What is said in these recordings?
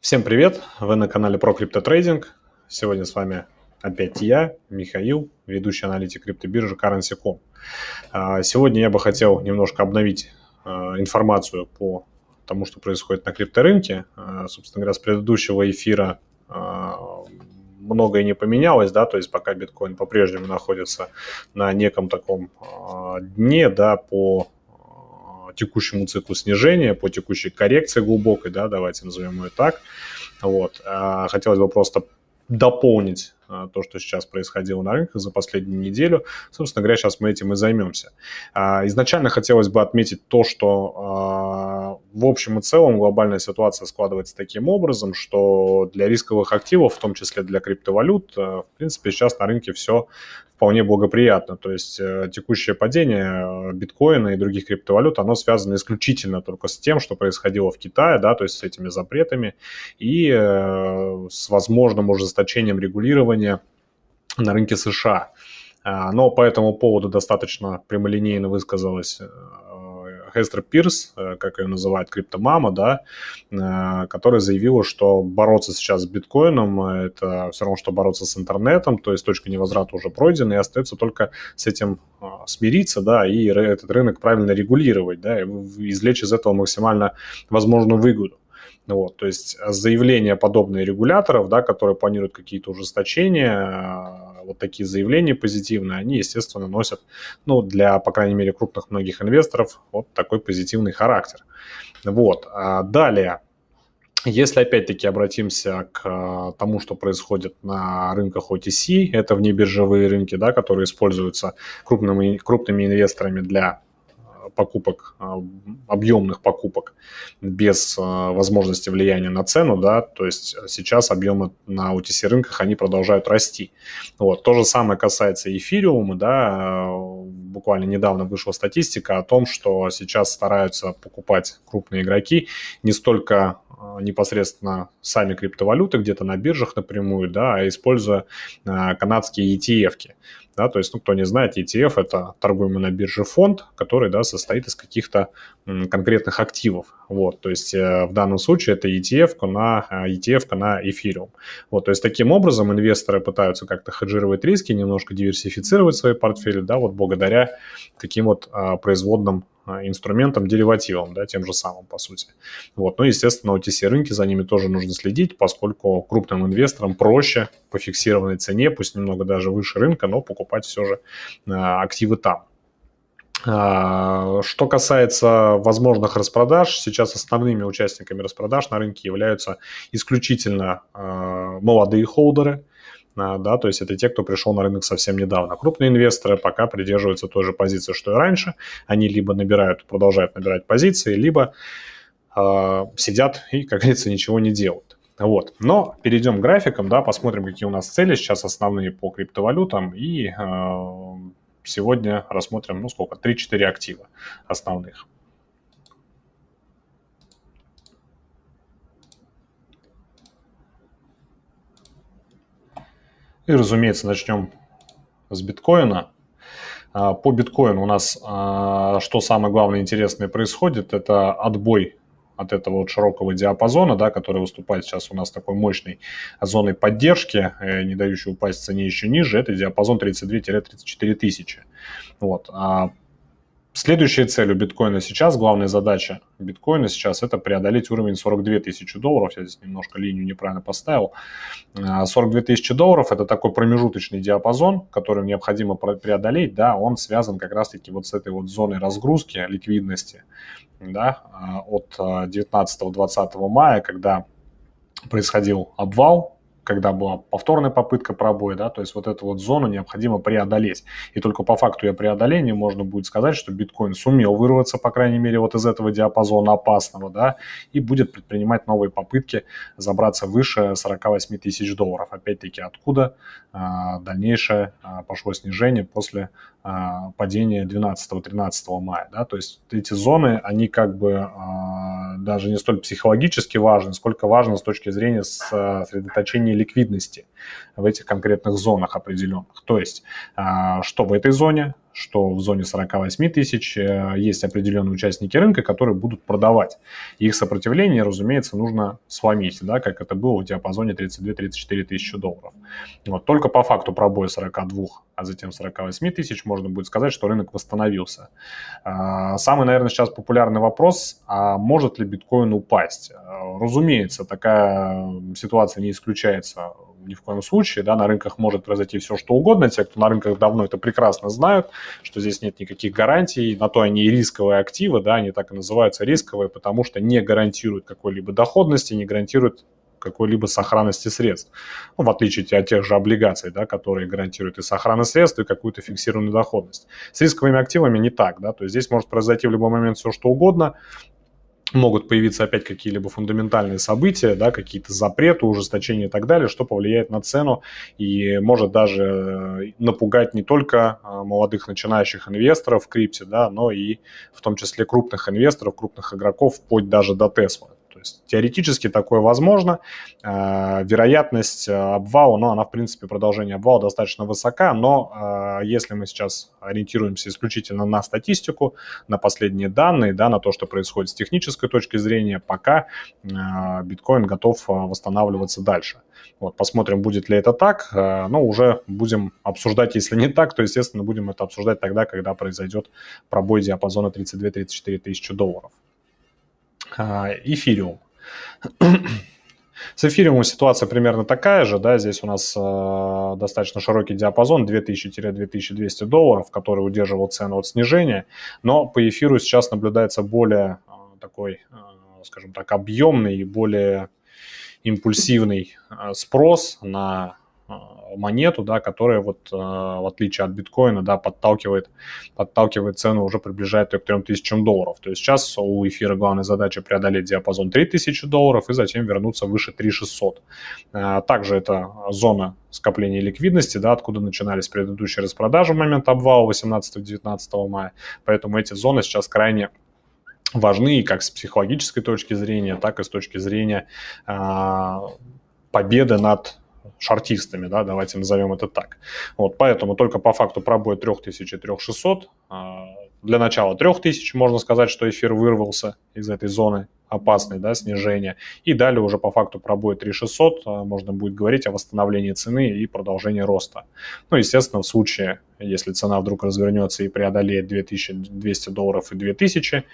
Всем привет! Вы на канале про криптотрейдинг. Сегодня с вами опять я, Михаил, ведущий аналитик криптобиржи Currency.com. А, сегодня я бы хотел немножко обновить а, информацию по тому, что происходит на крипторынке. А, собственно говоря, с предыдущего эфира многое не поменялось, да, то есть пока биткоин по-прежнему находится на неком таком дне, да, по текущему циклу снижения, по текущей коррекции глубокой, да, давайте назовем ее так. Вот. А, хотелось бы просто дополнить то, что сейчас происходило на рынках за последнюю неделю. Собственно говоря, сейчас мы этим и займемся. А, изначально хотелось бы отметить то, что в общем и целом глобальная ситуация складывается таким образом, что для рисковых активов, в том числе для криптовалют, в принципе, сейчас на рынке все вполне благоприятно. То есть э, текущее падение э, биткоина и других криптовалют, оно связано исключительно только с тем, что происходило в Китае, да, то есть с этими запретами и э, с возможным ужесточением регулирования на рынке США. А, но по этому поводу достаточно прямолинейно высказалась Хестер Пирс, э, как ее называют, криптомама, да, э, которая заявила, что бороться сейчас с биткоином э, – это все равно, что бороться с интернетом, то есть точка невозврата уже пройдена, и остается только с этим смириться, да, и этот рынок правильно регулировать, да, и извлечь из этого максимально возможную выгоду. Вот, то есть заявления подобные регуляторов, да, которые планируют какие-то ужесточения, вот такие заявления позитивные, они, естественно, носят, ну, для, по крайней мере, крупных многих инвесторов вот такой позитивный характер. Вот. А далее, если опять-таки обратимся к а, тому, что происходит на рынках OTC, это внебиржевые рынки, да, которые используются крупными, крупными инвесторами для покупок, а, объемных покупок без а, возможности влияния на цену, да, то есть сейчас объемы на OTC рынках, они продолжают расти. Вот. То же самое касается эфириума, да, буквально недавно вышла статистика о том, что сейчас стараются покупать крупные игроки не столько а, непосредственно сами криптовалюты где-то на биржах напрямую, да, а используя канадские ETF-ки. Да, то есть, ну, кто не знает, ETF – это торгуемый на бирже фонд, который, да, состоит из каких-то конкретных активов. Вот, то есть, э, в данном случае это ETF на, ETF э, на эфириум. Вот, то есть, таким образом инвесторы пытаются как-то хеджировать риски, немножко диверсифицировать свои портфели, да, вот благодаря таким вот а, производным а, инструментом, деривативом, да, тем же самым, по сути. Вот. Ну, естественно, OTC рынки за ними тоже нужно следить, поскольку крупным инвесторам проще по фиксированной цене, пусть немного даже выше рынка, но покупать все же а, активы там. А, что касается возможных распродаж, сейчас основными участниками распродаж на рынке являются исключительно молодые холдеры, а, да, то есть это те, кто пришел на рынок совсем недавно. Крупные инвесторы пока придерживаются той же позиции, что и раньше. Они либо набирают, продолжают набирать позиции, либо э, сидят и, как говорится, ничего не делают. Вот. Но перейдем к графикам, да, посмотрим, какие у нас цели сейчас основные по криптовалютам. И э, сегодня рассмотрим, ну сколько, 3-4 актива основных. И, разумеется, начнем с биткоина. А, по биткоину у нас а, что самое главное интересное происходит, это отбой от этого вот широкого диапазона, да, который выступает сейчас у нас такой мощной зоной поддержки, э, не дающей упасть цене еще ниже, это диапазон 32-34 тысячи. Вот. А Следующая цель у биткоина сейчас, главная задача биткоина сейчас это преодолеть уровень 42 тысячи долларов. Я здесь немножко линию неправильно поставил. 42 а, тысячи долларов это такой промежуточный диапазон, который необходимо преодолеть. Да, он связан как раз-таки вот с этой вот зоной разгрузки ликвидности да, а, от 19-20 а, мая, когда происходил обвал когда была повторная попытка пробоя, да, то есть вот эту вот зону необходимо преодолеть. И только по факту ее преодоления можно будет сказать, что биткоин сумел вырваться, по крайней мере, вот из этого диапазона опасного, да, и будет предпринимать новые попытки забраться выше 48 тысяч долларов. Опять-таки, откуда а, дальнейшее а, пошло снижение после а, падения 12-13 мая, да, то есть эти зоны, они как бы а, даже не столь психологически важны, сколько важно с точки зрения сосредоточения ликвидности в этих конкретных зонах определенных. То есть, а, что в этой зоне что в зоне 48 тысяч э, есть определенные участники рынка, которые будут продавать. Их сопротивление, разумеется, нужно сломить, да, как это было в диапазоне 32-34 тысячи долларов. Вот. Только по факту пробоя 42, а затем 48 тысяч можно будет сказать, что рынок восстановился. А, самый, наверное, сейчас популярный вопрос, а может ли биткоин упасть? А, разумеется, такая ситуация не исключается ни в коем случае, да, на рынках может произойти все, что угодно. Те, кто на рынках давно это прекрасно знают, что здесь нет никаких гарантий, на то они и рисковые активы, да, они так и называются рисковые, потому что не гарантируют какой-либо доходности, не гарантируют какой-либо сохранности средств. Ну, в отличие от тех же облигаций, да, которые гарантируют и сохранность средств, и какую-то фиксированную доходность. С рисковыми активами не так. Да, то есть здесь может произойти в любой момент все, что угодно могут появиться опять какие-либо фундаментальные события, да, какие-то запреты, ужесточения и так далее, что повлияет на цену и может даже э, напугать не только э, молодых начинающих инвесторов в крипте, да, но и в том числе крупных инвесторов, крупных игроков, вплоть даже до Tesla. Есть теоретически такое возможно. Э, вероятность э, обвала, ну, она, в принципе, продолжение обвала достаточно высока, но э, если мы сейчас ориентируемся исключительно на статистику, на последние данные, да, на то, что происходит с технической точки зрения, пока биткоин готов восстанавливаться дальше. Вот, посмотрим, будет ли это так, но уже будем обсуждать, если не так, то, естественно, будем это обсуждать тогда, когда произойдет пробой диапазона 32-34 тысячи долларов. А, эфириум. С эфириумом ситуация примерно такая же, да, здесь у нас э, достаточно широкий диапазон 2000-2200 долларов, который удерживал цену от снижения, но по эфиру сейчас наблюдается более э, такой, э, скажем так, объемный и более импульсивный э, спрос на монету, да, которая вот э, в отличие от биткоина, да, подталкивает, подталкивает цену, уже приближает ее к 3000 долларов. То есть сейчас у эфира главная задача преодолеть диапазон 3000 долларов и затем вернуться выше 3600. Э, также это зона скопления ликвидности, да, откуда начинались предыдущие распродажи в момент обвала 18-19 мая. Поэтому эти зоны сейчас крайне важны как с психологической точки зрения, так и с точки зрения э, победы над шартистами, да, давайте назовем это так. Вот, поэтому только по факту пробоя 3000-3600, а, для начала 3000 можно сказать, что эфир вырвался из этой зоны опасной, да, снижения. И далее уже по факту пробоя 3600 а, можно будет говорить о восстановлении цены и продолжении роста. Ну, естественно, в случае, если цена вдруг развернется и преодолеет 2200 долларов и 2000,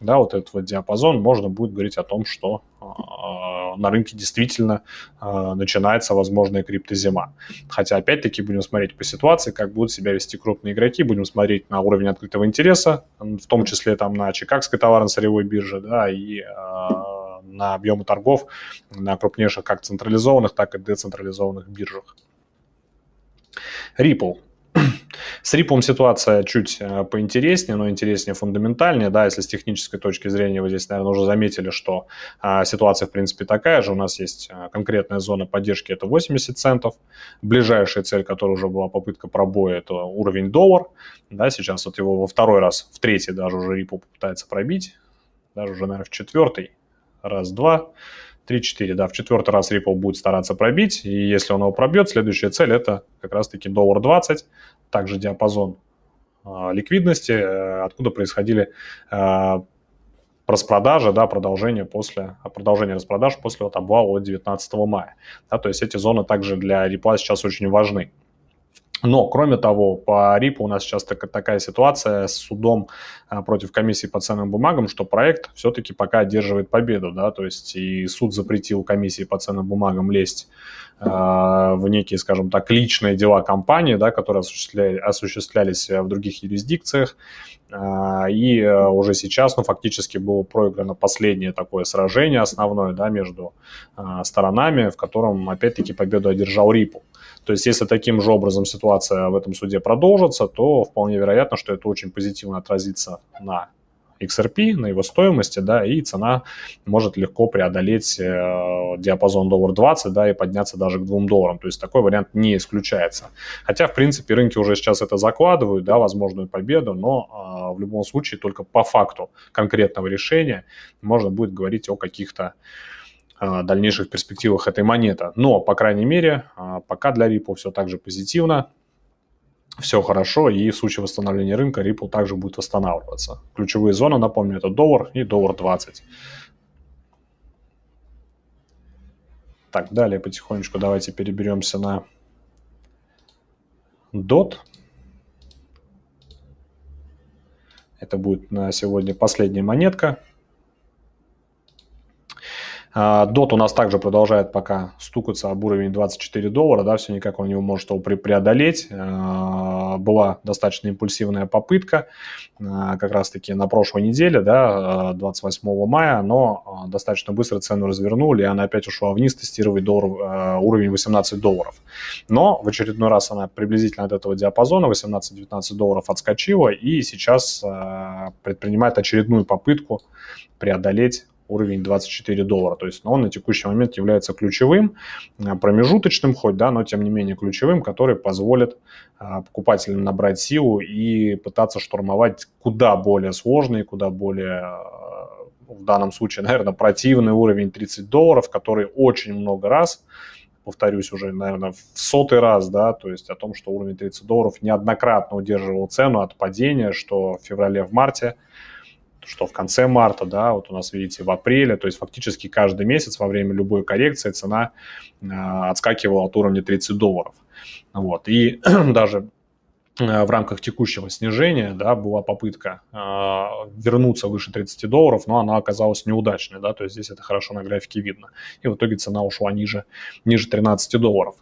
да, вот этот вот диапазон, можно будет говорить о том, что а, на рынке действительно а, начинается возможная криптозима. Хотя, опять-таки, будем смотреть по ситуации, как будут себя вести крупные игроки, будем смотреть на уровень открытого интереса, в том числе там на Чикагской товарно-сырьевой бирже, да, и Э, на объемы торгов на крупнейших как централизованных, так и децентрализованных биржах. Ripple. С Ripple ситуация чуть э, поинтереснее, но интереснее фундаментальнее. Да, если с технической точки зрения вы здесь, наверное, уже заметили, что а, ситуация, в принципе, такая же. У нас есть конкретная зона поддержки, это 80 центов. Ближайшая цель, которая уже была попытка пробоя, это уровень доллар. Да, сейчас вот его во второй раз, в третий даже уже Ripple попытается пробить даже уже, наверное, в четвертый. Раз, два, три, четыре. Да, в четвертый раз Ripple будет стараться пробить, и если он его пробьет, следующая цель это как раз-таки доллар 20, также диапазон э, ликвидности, э, откуда происходили э, распродажи, да, продолжение после, продолжение распродаж после вот обвала от 19 мая. Да, то есть эти зоны также для Ripple сейчас очень важны. Но, кроме того, по РИПу у нас сейчас так, такая ситуация с судом а, против комиссии по ценным бумагам, что проект все-таки пока одерживает победу, да, то есть и суд запретил комиссии по ценным бумагам лезть э, в некие, скажем так, личные дела компании, да, которые осуществляли, осуществлялись в других юрисдикциях, э, и э, уже сейчас, ну, фактически было проиграно последнее такое сражение основное, да, между э, сторонами, в котором, опять-таки, победу одержал РИПу. То есть, если таким же образом ситуация в этом суде продолжится, то вполне вероятно, что это очень позитивно отразится на XRP, на его стоимости, да, и цена может легко преодолеть э, диапазон доллар 20, да, и подняться даже к 2 долларам. То есть такой вариант не исключается. Хотя, в принципе, рынки уже сейчас это закладывают, да, возможную победу, но э, в любом случае только по факту конкретного решения можно будет говорить о каких-то дальнейших перспективах этой монеты. Но, по крайней мере, а, пока для Ripple все так же позитивно. все хорошо, и в случае восстановления рынка Ripple также будет восстанавливаться. Ключевые зоны, напомню, это доллар и доллар 20. Так, далее потихонечку давайте переберемся на DOT. Это будет на сегодня последняя монетка. Дот у нас также продолжает пока стукаться об уровень 24 доллара, да, все никак он не может его преодолеть. А, была достаточно импульсивная попытка а, как раз-таки на прошлой неделе, да, 28 мая, но а, достаточно быстро цену развернули, и она опять ушла вниз тестировать доллар, уровень 18 долларов. Но в очередной раз она приблизительно от этого диапазона 18-19 долларов отскочила и сейчас предпринимает очередную попытку преодолеть уровень 24 доллара. То есть он на текущий момент является ключевым, э, промежуточным хоть, да, но тем не менее ключевым, который позволит а, покупателям набрать силу и пытаться штурмовать куда более сложный, куда более э, в данном случае, наверное, противный уровень 30 долларов, который очень много раз повторюсь уже, наверное, в сотый раз, да, то есть о том, что уровень 30 долларов неоднократно удерживал цену от падения, что в феврале, в марте, что в конце марта, да, вот у нас, видите, в апреле, то есть фактически каждый месяц во время любой коррекции цена э, отскакивала от уровня 30 долларов. Вот, и даже э, в рамках текущего снижения, да, была попытка э, вернуться выше 30 долларов, но она оказалась неудачной, да, то есть здесь это хорошо на графике видно. И в итоге цена ушла ниже, ниже 13 долларов.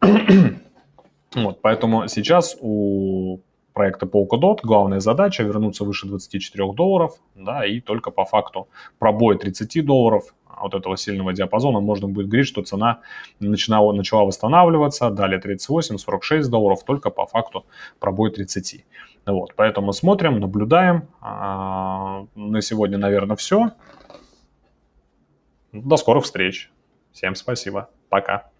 вот, поэтому сейчас у проекта Polkadot главная задача вернуться выше 24 долларов, да, и только по факту пробоя 30 долларов вот этого сильного диапазона можно будет говорить, что цена начинала, начала восстанавливаться, далее 38, 46 долларов, только по факту пробой 30. Вот, поэтому смотрим, наблюдаем. А, на сегодня, наверное, все. До скорых встреч. Всем спасибо. Пока.